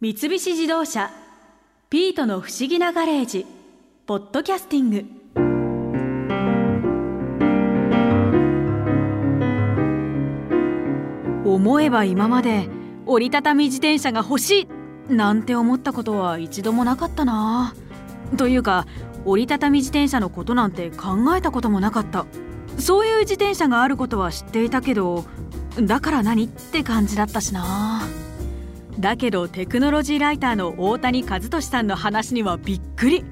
三菱自動車「ピートの不思議なガレージ」ポッドキャスティング。思えば今まで折りたたみ自転車が欲しいなんて思ったことは一度もなかったな。というか折りたたみ自転車のことなんて考えたこともなかった。そういう自転車があることは知っていたけどだから何って感じだったしな。だけどテクノロジーライターの大谷和俊さんの話にはびっくり。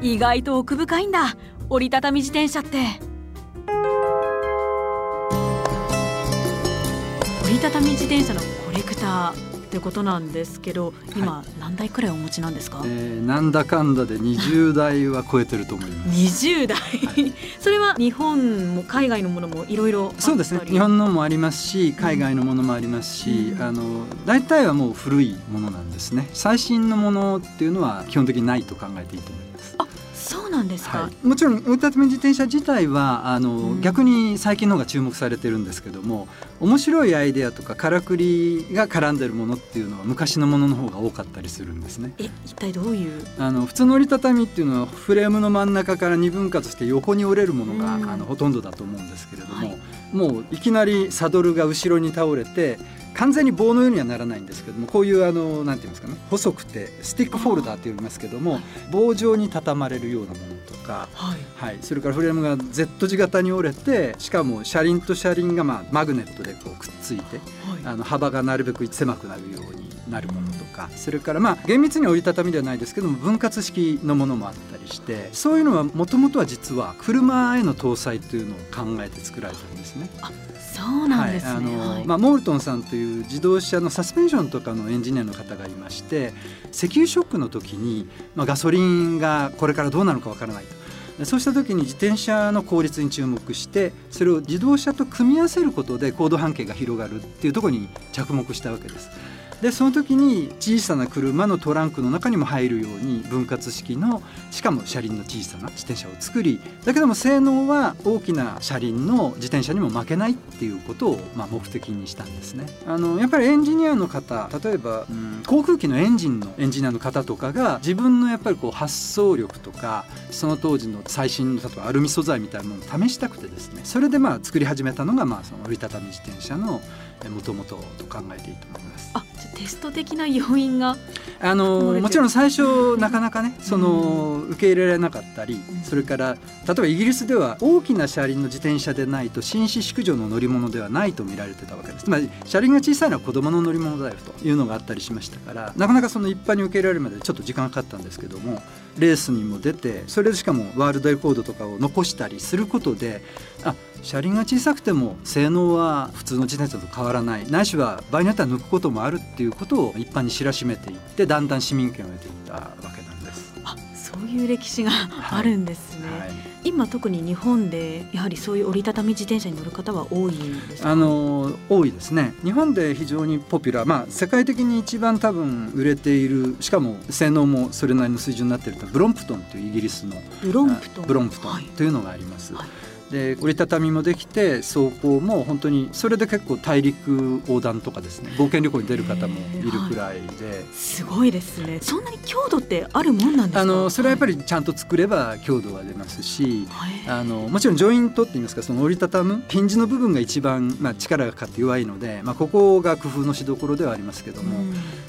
意外と奥深いんだ。折りたたみ自転車って。折りたたみ自転車のコレクター。ってことなんですけど今、何台くらいお持ちなんですか、えー、なんだかんだで20台は超えてると思います。20台、はい、それは日本も海外のものもいろいろそうですね。日本のもありますし海外のものもありますし、うん、あの大体はもう古いものなんですね。最新のものっていうのは基本的にないと考えていいと思いますなんですか、はい、もちろん折りたたみ自転車自体はあの、うん、逆に最近の方が注目されてるんですけども面白いアイデアとかからくりが絡んでるものっていうのは昔のものの方が多かったりするんですね。え一体どういう？あの普通の折りたたみっていうのはフレームの真ん中から二分割して横に折れるものが、うん、あのほとんどだと思うんですけれども、はい、もういきなりサドルが後ろに倒れて完全に棒のようにはならないんですけどもこういうあのなんていうんですかね細くてスティックフォルダーって言いますけども、はい、棒状に畳まれるようなものとか、はい、はい、それからフレームが Z 字型に折れてしかも車輪と車輪がまあマグネットでこうくっついて、はい、あの幅がなるべく狭くなるようになるものとかそれからまあ厳密に折りたたみではないですけども分割式のものもあったりしてそういうのはもともとは実は車への搭載というのを考えて作られたんですね。そうなんですね、はい、あの、はい、まあ、モールトンさんという自動車のサスペンションとかのエンジニアの方がいまして石油ショックの時に、まあ、ガソリンがこれからどうなるかわからないと。そうした時に自転車の効率に注目してそれを自動車と組み合わせることで高度半径が広がるっていうところに着目したわけです。でその時に小さな車のトランクの中にも入るように分割式のしかも車輪の小さな自転車を作りだけども性能は大きな車輪の自転車にも負けないっていうことをまあ目的にしたんですね。あのやっぱりエンジニアの方例えば、うん、航空機のエンジンのエンジニアの方とかが自分のやっぱりこう発想力とかその当時の最新の例えばアルミ素材みたいなものを試したくてですねそれでまあ作り始めたのがまあその折りたたみ自転車のもともとと考えていいと思います。あテスト的な要因があのもちろん最初なかなかねその受け入れられなかったり、それから例えばイギリスでは大きな車輪の自転車でないと紳士淑女の乗り物ではないと見られてたわけです。つまり車輪が小さいのは子供の乗り物だよというのがあったりしましたからなかなかその一般に受け入れられるまでちょっと時間がかかったんですけどもレースにも出てそれでしかもワールドレコードとかを残したりすることであ車輪が小さくても性能は普通の自転車と変わらない。ないしは場合によっては抜くこともあるっていうことを一般に知らしめていってだんだん市民権を得ていったわけなんです。あそういう歴史があるんですね。はい。はい今特に日本でやはりそういう折りたたみ自転車に乗る方は多いんですあの多いですね。日本で非常にポピュラーまあ世界的に一番多分売れているしかも性能もそれなりの水準になっているとブロンプトンというイギリスのブロンプトン。ブロンプトンというのがあります。はいで折りたたみもできて走行も本当にそれで結構大陸横断とかですね冒険旅行に出る方もいるくらいで、はい、すごいですね。そんなに強度ってあるもんなんですか？あのそれはやっぱりちゃんと作れば強度は出ますし、はい、あのもちろんジョイントって言いますかその折りたたむヒンジの部分が一番、まあ、力がかかって弱いので、まあ、ここが工夫のしどころではありますけども、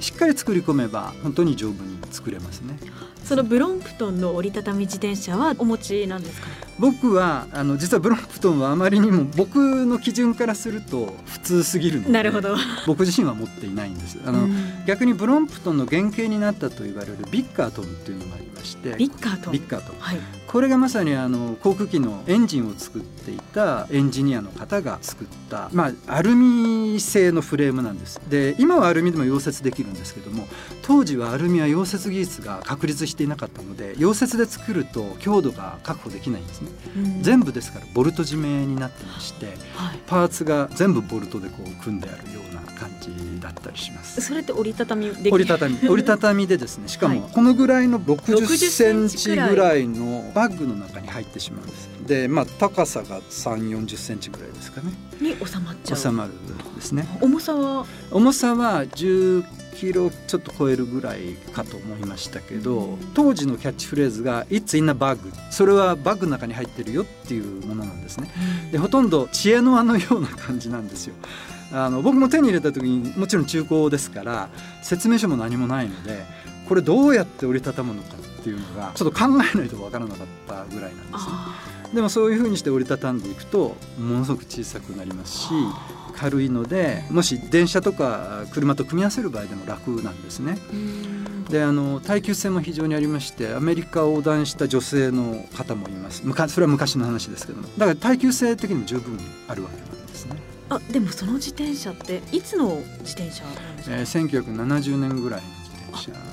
しっかり作り込めば本当に丈夫に作れますね。そのブロンプトンの折りたたみ自転車はお持ちなんですか？僕はあの実はブロンプトンはあまりにも僕の基準からすると普通すぎるのでなるほど。僕自身は持っていないんです。あの、逆にブロンプトンの原型になったと言われるビッカートンっていうのがありましてビッカートン。ビッカートン、はい、これがまさにあの航空機のエンジンを作っていたエンジニアの方が作った、まあ、アルミ製のフレームなんです。で今はアルミでも溶接できるんですけども当時はアルミは溶接技術が確立していなかったので溶接で作ると強度が確保できないんですね、うん、全部ですからボルト締めになってまして、はい、パーツが全部ボルトでこう組んであるような感じだったりします。それって折りたたみで折りたたみ。折りたたみでですねしかもこのぐらいの60センチぐらいのバッグの中に入ってしまうんです。でまあ高さが3 4 0センチぐらいですかね。に収まっちゃう。収まるですね。重さは？重さは10キロちょっと超えるぐらいかと思いましたけど当時のキャッチフレーズが「It's in a bag」それはバッグの中に入ってるよっていうものなんですね。でほとんど知恵の輪のような感じなんですよ。あの僕も手に入れた時にもちろん中古ですから説明書も何もないのでこれどうやって折りたたむのかっていうのがちょっと考えないと分からなかったぐらいなんですね。でもそういうふうにして折りたたんでいくとものすごく小さくなりますし軽いのでもし電車とか車と組み合わせる場合でも楽なんですね。であの耐久性も非常にありましてアメリカを横断した女性の方もいますそれは昔の話ですけどもだから耐久性的にも十分あるわけなんですね。あでもその自転車っていつの自転車なんですか、えー、1970年ぐらい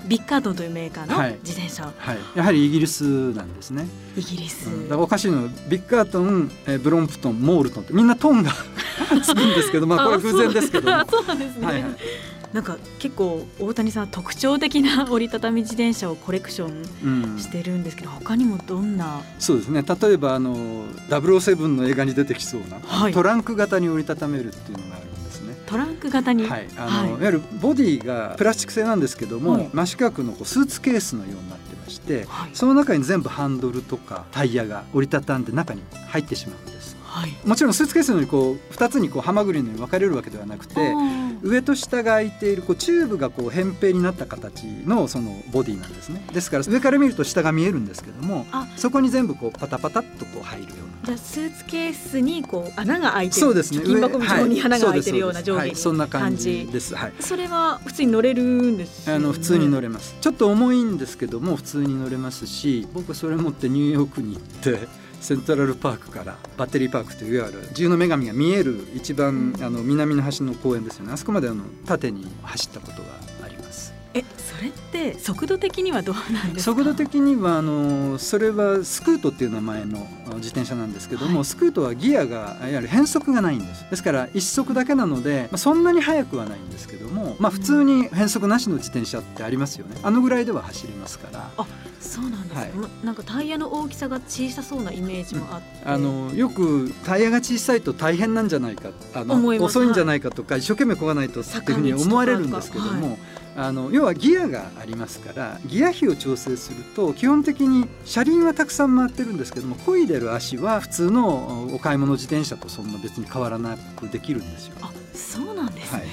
ビッカートンというメーカーの自転車、はい、はい、やはりイギリスなんですね。イギリス、うん、だからおかしいのはビッカートン、えー、ブロンプトンモールトンってみんなトンが つくんですけどまあこれは偶然ですけどそう。なんですね、はいはい。なんか結構大谷さん特徴的な折りたたみ自転車をコレクションしてるんですけど、うん、他にもどんな？そうですね。例えばあの007の映画に出てきそうな、はい、トランク型に折りたためるっていうのトランク型に、はいあの、はい、いわゆるボディがプラスチック製なんですけども、はい、真四角のこうスーツケースのようになってまして、はい、その中に全部ハンドルとかタイヤが折りたたんで中に入ってしまうんです。はい、もちろんスーツケースのようにこう2つにこうハマグリのように分かれるわけではなくて上と下が開いているこうチューブがこう扁平になった形のそのボディなんですね。ですから上から見ると下が見えるんですけどもそこに全部こうパタパタっとこう入るような。じゃあスーツケースにこう穴が開いてる。そうですね。金箱状に穴が開いてるような上下に、そんな感じです、はい、それは普通に乗れるんです、ね、あの普通に乗れます。ちょっと重いんですけども普通に乗れますし僕それ持ってニューヨークに行ってセントラルパークからバッテリーパークといういわゆる自由の女神が見える一番あの南の端の公園ですよね。あそこまであの縦に走ったことがあります。えそれって速度的にはどうなんですか？速度的にはあのそれはスクートっていう名前の自転車なんですけども、はい、スクートはギアがいわゆる変速がないんです。ですから一足だけなので、まあ、そんなに速くはないんですけども、まあ、普通に変速なしの自転車ってありますよね。あのぐらいでは走れますから。あそうなんです、はい、なんかタイヤの大きさが小さそうなイメージもあって、うん、あのよくタイヤが小さいと大変なんじゃないかあの遅いんじゃないかとか、はい、一生懸命こがないとっていうふうに思われるんですけども、あの要はギアがありますからギア比を調整すると基本的に車輪はたくさん回ってるんですけども漕いでる足は普通のお買い物自転車とそんな別に変わらなくできるんですよ。あそうなんですね、はい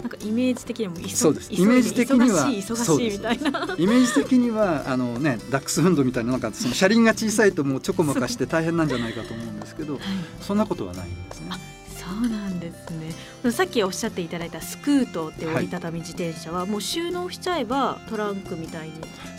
なんかイメージ的にもそうです。イメージ的には忙しいみたいな。イメージ的にはあのねダックスフンドみたいななんかその車輪が小さいともうちょこまかして大変なんじゃないかと思うんですけど、はい、そんなことはないんですね。そうなんですね。さっきおっしゃっていただいたスクートって折りたたみ自転車は、もう収納しちゃえばトランクみたいに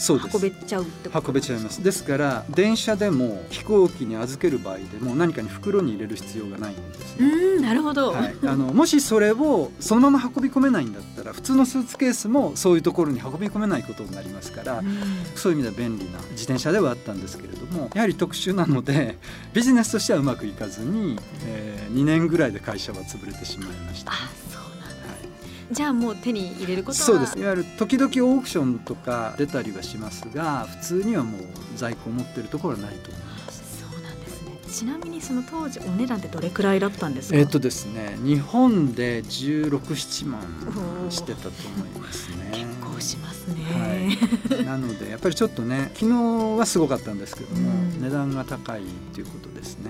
運べちゃうってこと運べちゃいます。ですから電車でも飛行機に預ける場合でも何かに袋に入れる必要がないんですね。うんなるほど、はい、あのもしそれをそのまま運び込めないんだったら普通のスーツケースもそういうところに運び込めないことになりますから、そういう意味では便利な自転車ではあったんですけれどもやはり特殊なので ビジネスとしてはうまくいかずに、えー、2年ぐらいで会社は潰れてしまいました、じゃあもう手に入れることそうです。いわゆる時々オークションとか出たりはしますが普通にはもう在庫を持ってるところはないと思いますちなみにその当時お値段ってどれくらいだったんですか？えっ、とですね日本で16、7万してたと思いますね。結構しますね、はい、なのでやっぱりちょっとね昨日はすごかったんですけども、値段が高いっていうことですね、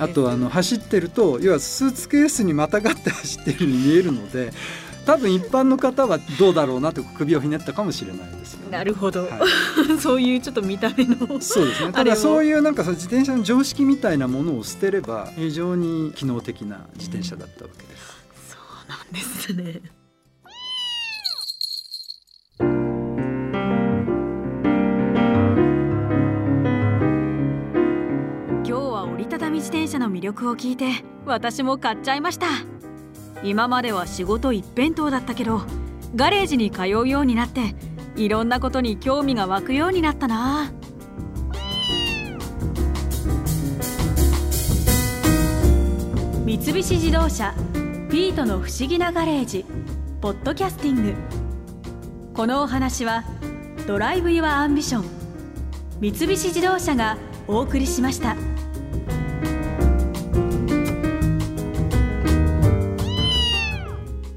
あとあの走ってると要はスーツケースにまたがって走ってるように見えるので多分一般の方はどうだろうなと首をひねったかもしれないですよ、ね、なるほど、はい、そういうちょっと見た目のそうですね。ただそういうなんか自転車の常識みたいなものを捨てれば非常に機能的な自転車だったわけです、そうなんですね。自転車の魅力を聞いて私も買っちゃいました今までは仕事一辺倒だったけどガレージに通うようになっていろんなことに興味が湧くようになったな三菱自動車「ピートの不思議なガレージ」ポッドキャスティングこのお話は「 Drive your Ambition」三菱自動車がお送りしました。